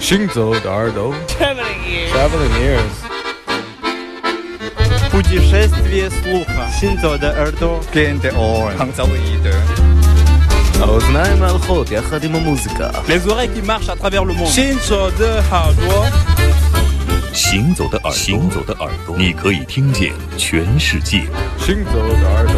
行走的耳朵 Traveling ears. Traveling ears Путешествие слуха. Синзо де Эрдо. Gente on. Hangzauide. האוזניים ההלכות יחד עם המוזיקה Les oreilles qui marchent à travers le monde. Shinzo de 耳朵。行走的耳朵，行走的耳朵，你可以听见全世界。行走的耳朵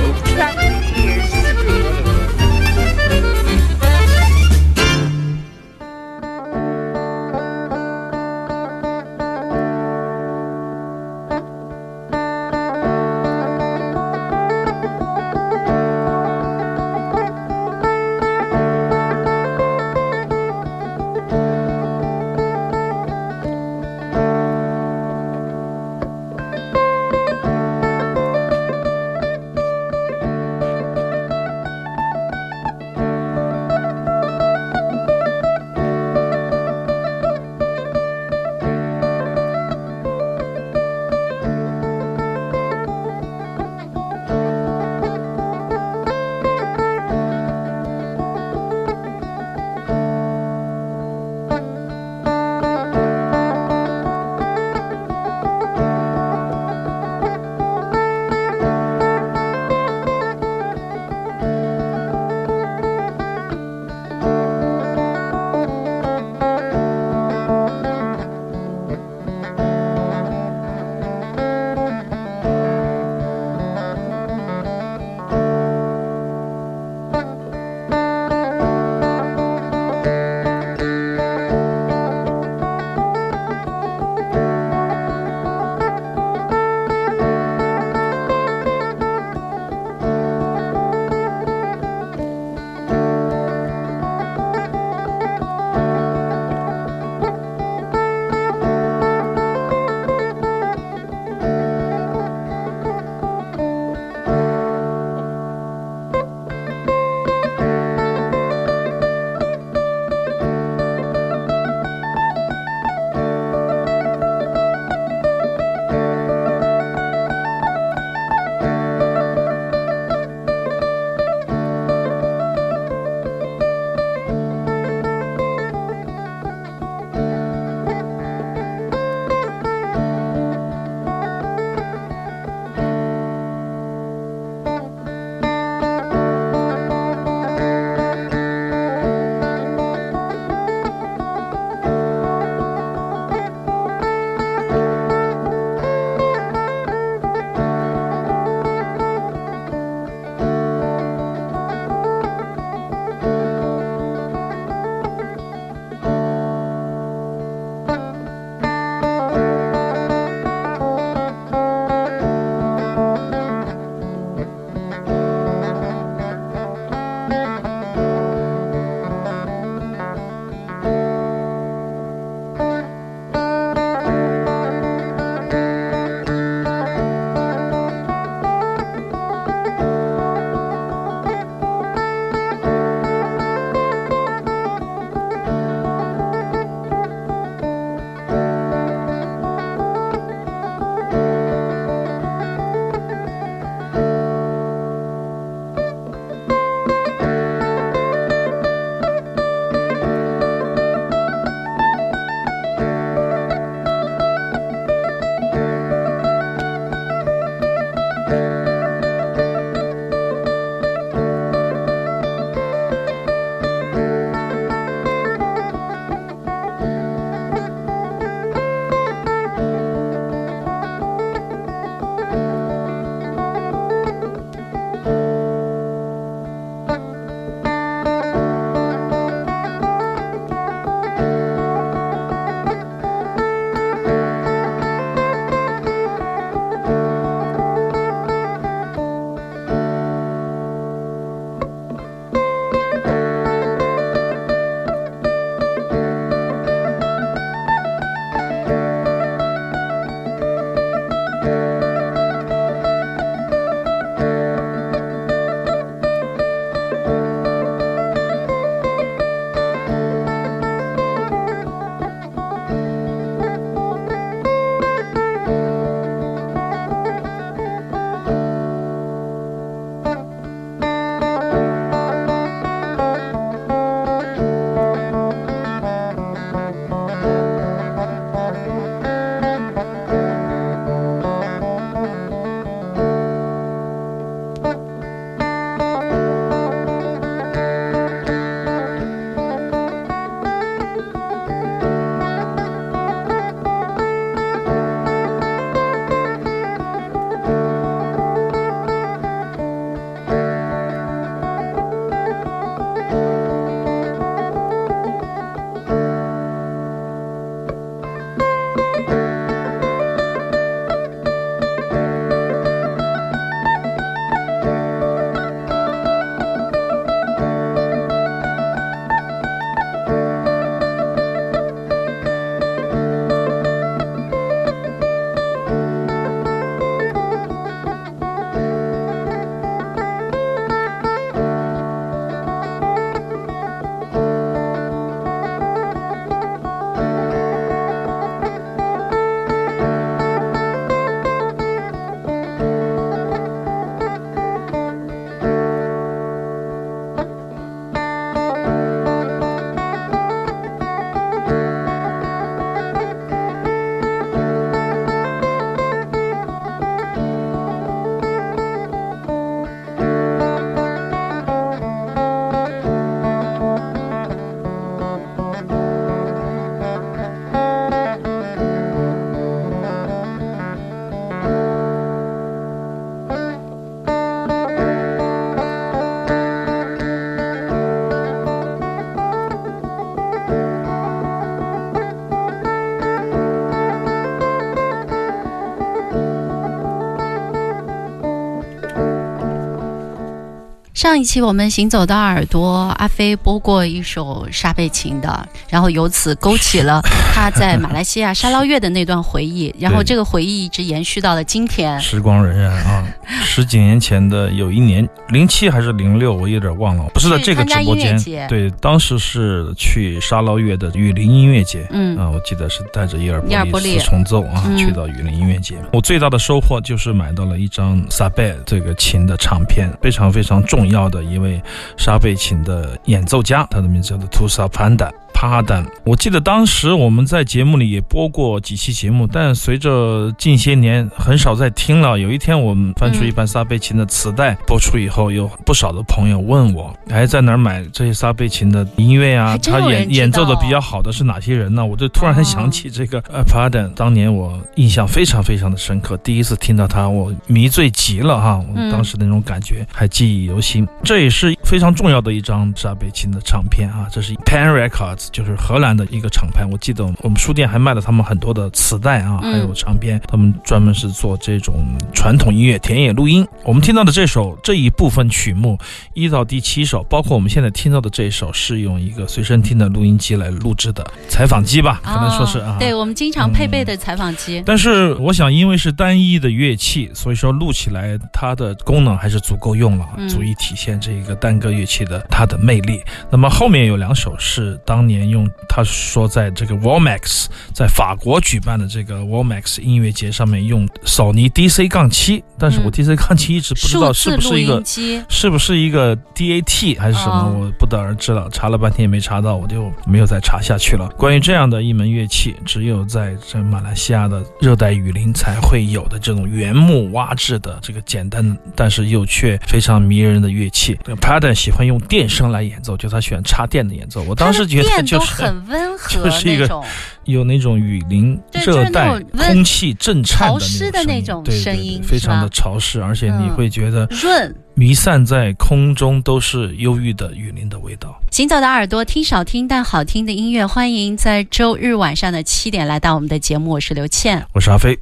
上一期我们行走的耳朵，阿飞播过一首沙贝琴的，然后由此勾起了他在马来西亚沙捞越的那段回忆，然后这个回忆一直延续到了今天。时光荏苒啊，十几年前的有一年，零七还是零六，我有点忘了，不是在这个直播间，对，当时是去沙捞越的雨林音乐节，嗯。啊，我记得是带着伊尔波利四重奏啊，去到雨林音乐节，我最大的收获就是买到了一张萨贝这个琴的唱片，非常非常重要的一位沙贝琴的演奏家，他的名字叫做 Tusa Panda。帕丹，我记得当时我们在节目里也播过几期节目，但随着近些年很少再听了。有一天我们翻出一盘撒贝琴的磁带，播出以后，有不少的朋友问我，还在哪儿买这些撒贝琴的音乐啊？他演演奏的比较好的是哪些人呢？我就突然想起这个呃帕丹，当年我印象非常非常的深刻，第一次听到他，我迷醉极了哈！我当时那种感觉还记忆犹新。这也是非常重要的一张撒贝琴的唱片啊，这是 Pan Records。就是荷兰的一个厂牌，我记得我们书店还卖了他们很多的磁带啊，还有唱片。他们专门是做这种传统音乐田野录音。我们听到的这首这一部分曲目一到第七首，包括我们现在听到的这一首，是用一个随身听的录音机来录制的采访机吧？可能说是啊，对我们经常配备的采访机。但是我想，因为是单一的乐器，所以说录起来它的功能还是足够用了，足以体现这一个单个乐器的它的魅力。那么后面有两首是当年。用他说，在这个 Walmax 在法国举办的这个 Walmax 音乐节上面用索尼 DC 杠七，但是我 DC 杠七一直不知道是不是一个是不是一个 DAT 还是什么，我不得而知了。查了半天也没查到，我就没有再查下去了。关于这样的一门乐器，只有在这马来西亚的热带雨林才会有的这种原木挖制的这个简单但是又却非常迷人的乐器。Paden 喜欢用电声来演奏，就他喜欢插电的演奏。我当时觉得。都很温和，就是一个有那种雨林热带空气震颤的那种声音，非常的潮湿，而且你会觉得润弥散在空中都是忧郁的雨林的味道。行走的耳朵，听少听但好听的音乐，欢迎在周日晚上的七点来到我们的节目，我是刘倩，我是阿飞。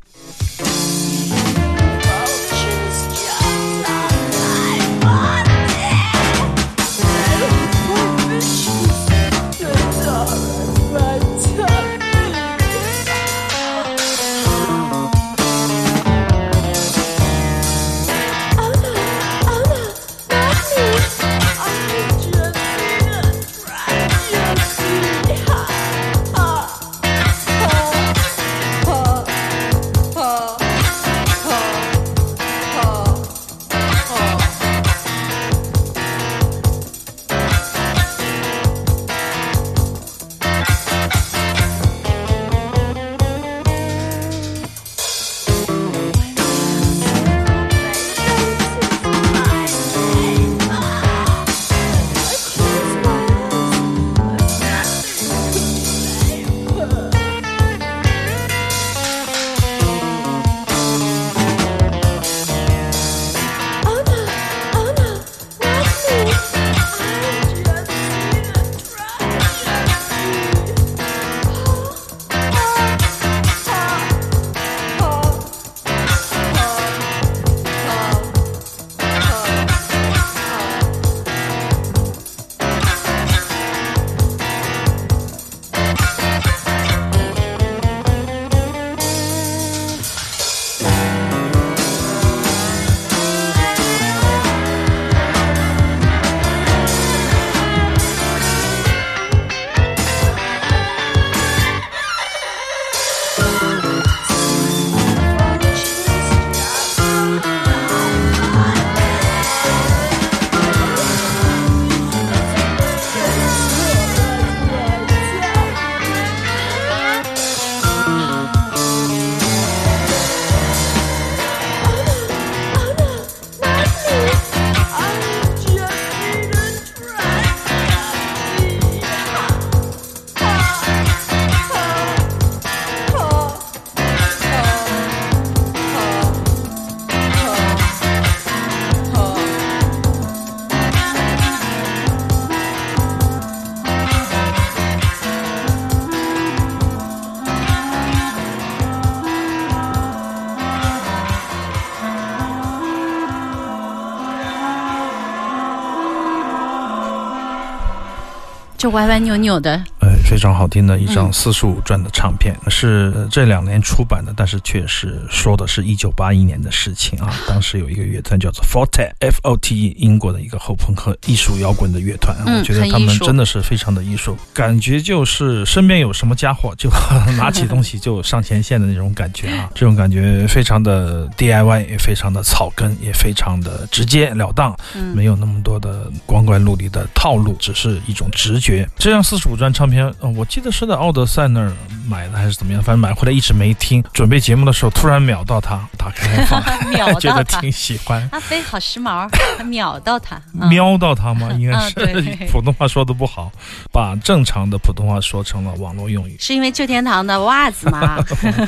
就歪歪扭扭的。呃，非常好听的一张四十五转的唱片，是这两年出版的，但是确实说的是一九八一年的事情啊。当时有一个乐团叫做 Forte，F O T E，英国的一个后朋克艺术摇滚的乐团，我觉得他们真的是非常的艺术，感觉就是身边有什么家伙就 拿起东西就上前线的那种感觉啊。这种感觉非常的 DIY，也非常的草根，也非常的直截了当，没有那么多的光怪陆离的套路，只是一种直觉。这张四十五转唱片，呃，我记得是在奥德赛那儿买的还是怎么样，反正买回来一直没听。准备节目的时候突然秒到它，打开放，觉得挺喜欢。阿飞好时髦，秒到它，瞄到它吗？应该是 普通话说的不好，把正常的普通话说成了网络用语。是因为旧天堂的袜子吗？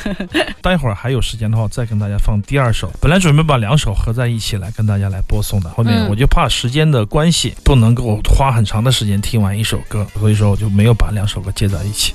待会儿还有时间的话，再跟大家放第二首。本来准备把两首合在一起来跟大家来播送的，后面我就怕时间的关系，不能够花很长的时间听完一首歌，所以说我就没有把两首歌接在一起。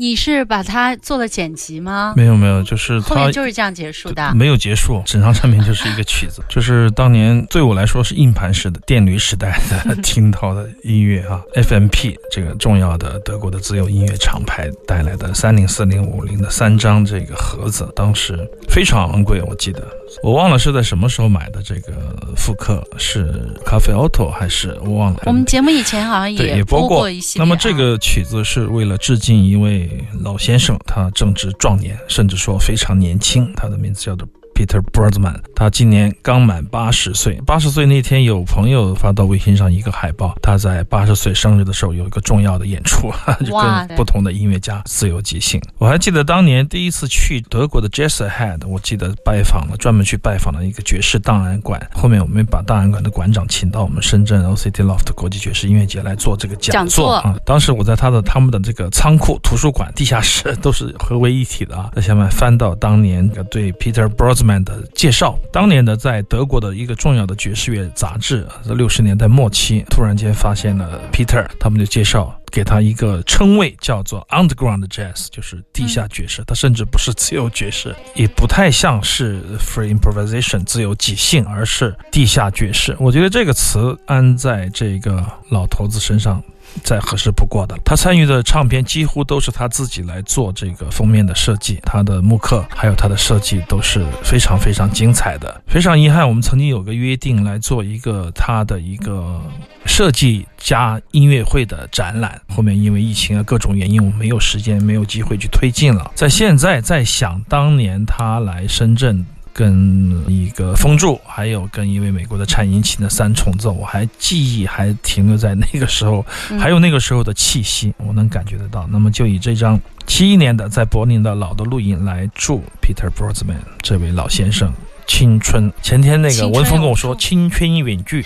你是把它做了剪辑吗？没有没有，就是后面就是这样结束的。没有结束，整张唱片就是一个曲子，就是当年对我来说是硬盘式的电驴时代的听到的音乐啊。FMP 这个重要的德国的自由音乐厂牌带来的三零四零五零的三张这个盒子，当时非常昂贵，我记得我忘了是在什么时候买的。这个复刻是咖啡 auto 还是我忘了？我们节目以前好像也播过一些。那么这个曲子是为了致敬一位。老先生，他正值壮年，甚至说非常年轻。他的名字叫做。Peter b r o d m a n 他今年刚满八十岁。八十岁那天，有朋友发到微信上一个海报，他在八十岁生日的时候有一个重要的演出，就跟不同的音乐家自由即兴。我还记得当年第一次去德国的 Jazz Head，我记得拜访了，专门去拜访了一个爵士档案馆。后面我们把档案馆的馆长请到我们深圳 OCT Loft 国际爵士音乐节来做这个讲座啊。当时我在他的他们的这个仓库、图书馆、地下室 都是合为一体的啊，在下面翻到当年对 Peter b 的介绍，当年的在德国的一个重要的爵士乐杂志，在六十年代末期，突然间发现了 Peter，他们就介绍给他一个称谓，叫做 Underground Jazz，就是地下爵士。他甚至不是自由爵士，也不太像是 Free Improvisation 自由即兴，而是地下爵士。我觉得这个词安在这个老头子身上。再合适不过的。他参与的唱片几乎都是他自己来做这个封面的设计，他的木刻还有他的设计都是非常非常精彩的。非常遗憾，我们曾经有个约定来做一个他的一个设计加音乐会的展览，后面因为疫情啊各种原因，我们没有时间，没有机会去推进了。在现在在想当年他来深圳。跟一个风柱，还有跟一位美国的颤音琴的三重奏，我还记忆还停留在那个时候，还有那个时候的气息，我能感觉得到。那么就以这张七一年的在柏林的老的录音来祝 Peter b r o d m a n 这位老先生。青春，前天那个文峰跟我说青春永驻，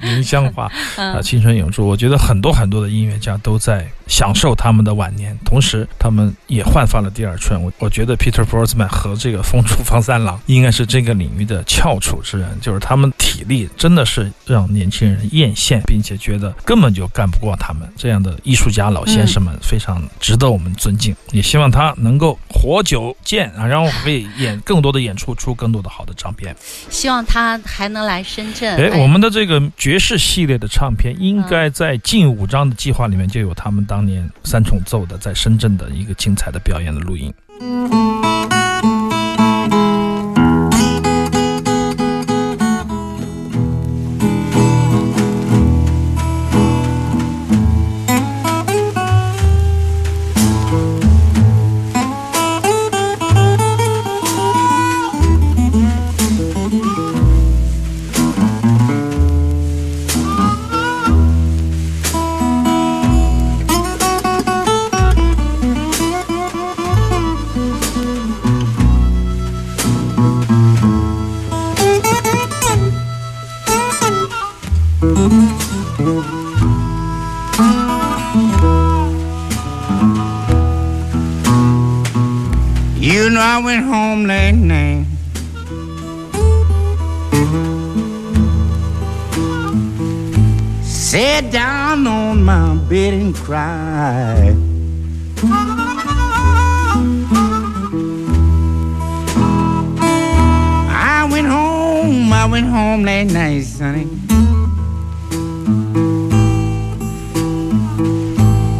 云香花啊，青春永驻。我觉得很多很多的音乐家都在享受他们的晚年，同时他们也焕发了第二春。我我觉得 Peter b r o s m a n 和这个风厨方三郎应该是这个领域的翘楚之人，就是他们体力真的是让年轻人艳羡，并且觉得根本就干不过他们这样的艺术家老先生们，非常值得我们尊敬。也希望他能够活久见啊，然后可以演更多的演出出。更多的好的唱片，希望他还能来深圳。哎，我们的这个爵士系列的唱片，应该在近五张的计划里面就有他们当年三重奏的在深圳的一个精彩的表演的录音。I went home last night. Sat down on my bed and cried. I went home, I went home last night, sonny.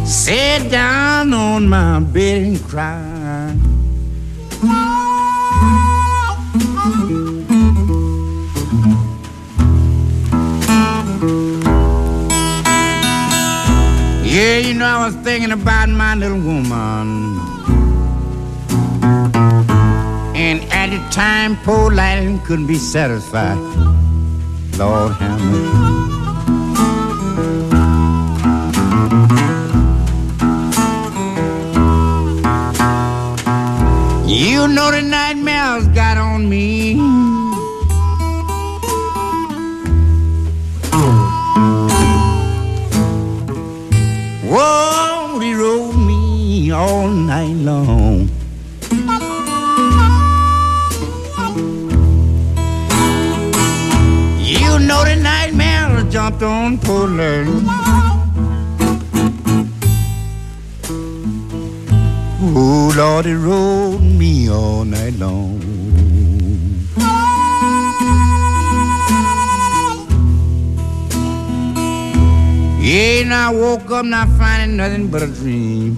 Sat down on my bed and cried. I was thinking about my little woman. And at the time, poor Lightning couldn't be satisfied. Lord have mercy. You know the nightmares got on me. Whoa, he rode me all night long. You know the nightmare jumped on poor Oh, Lord, it rode me all night long. Yeah, and I woke up not finding nothing but a dream.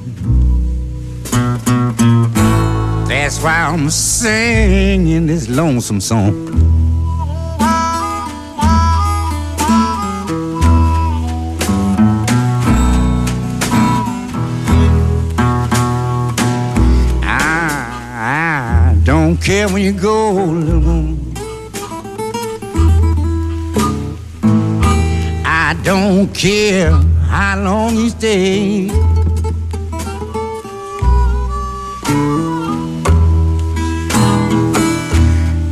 That's why I'm singing this lonesome song. I, I don't care when you go, little woman. Don't care how long you stay.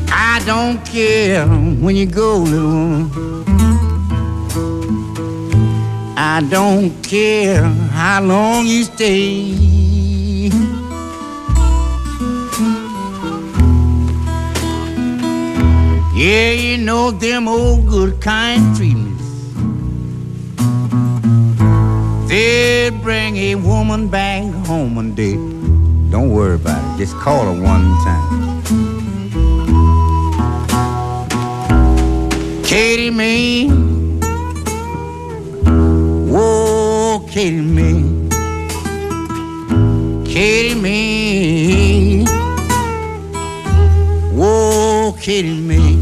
I don't care when you go, little woman. I don't care how long you stay. Yeah, you know them old good kind treatments. They'll bring a woman back home one day. Don't worry about it. Just call her one time. Katie Mae. Whoa, Katie Mae. Katie Mae. Whoa, Katie Mae.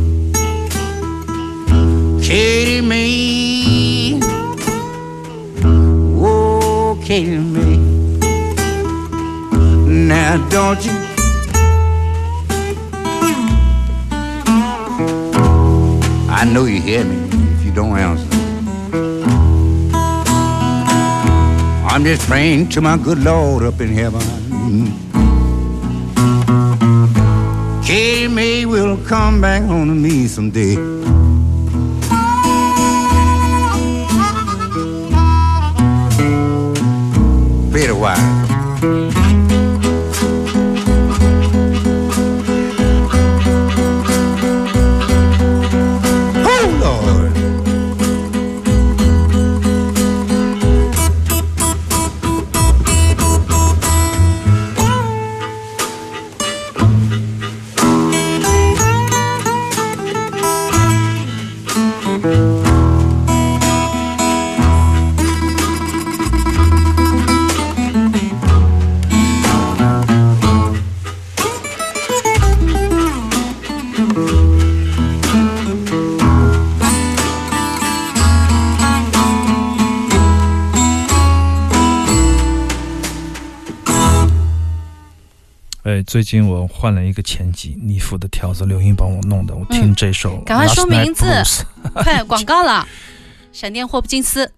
Katie Mae. Now don't you I know you hear me if you don't answer. I'm just praying to my good Lord up in heaven. Katie May will come back home to me someday. Jaraguá. 最近我换了一个前级，尼夫的条子，刘英帮我弄的。我听这首，赶快说名字，快广告了，闪电霍普金斯。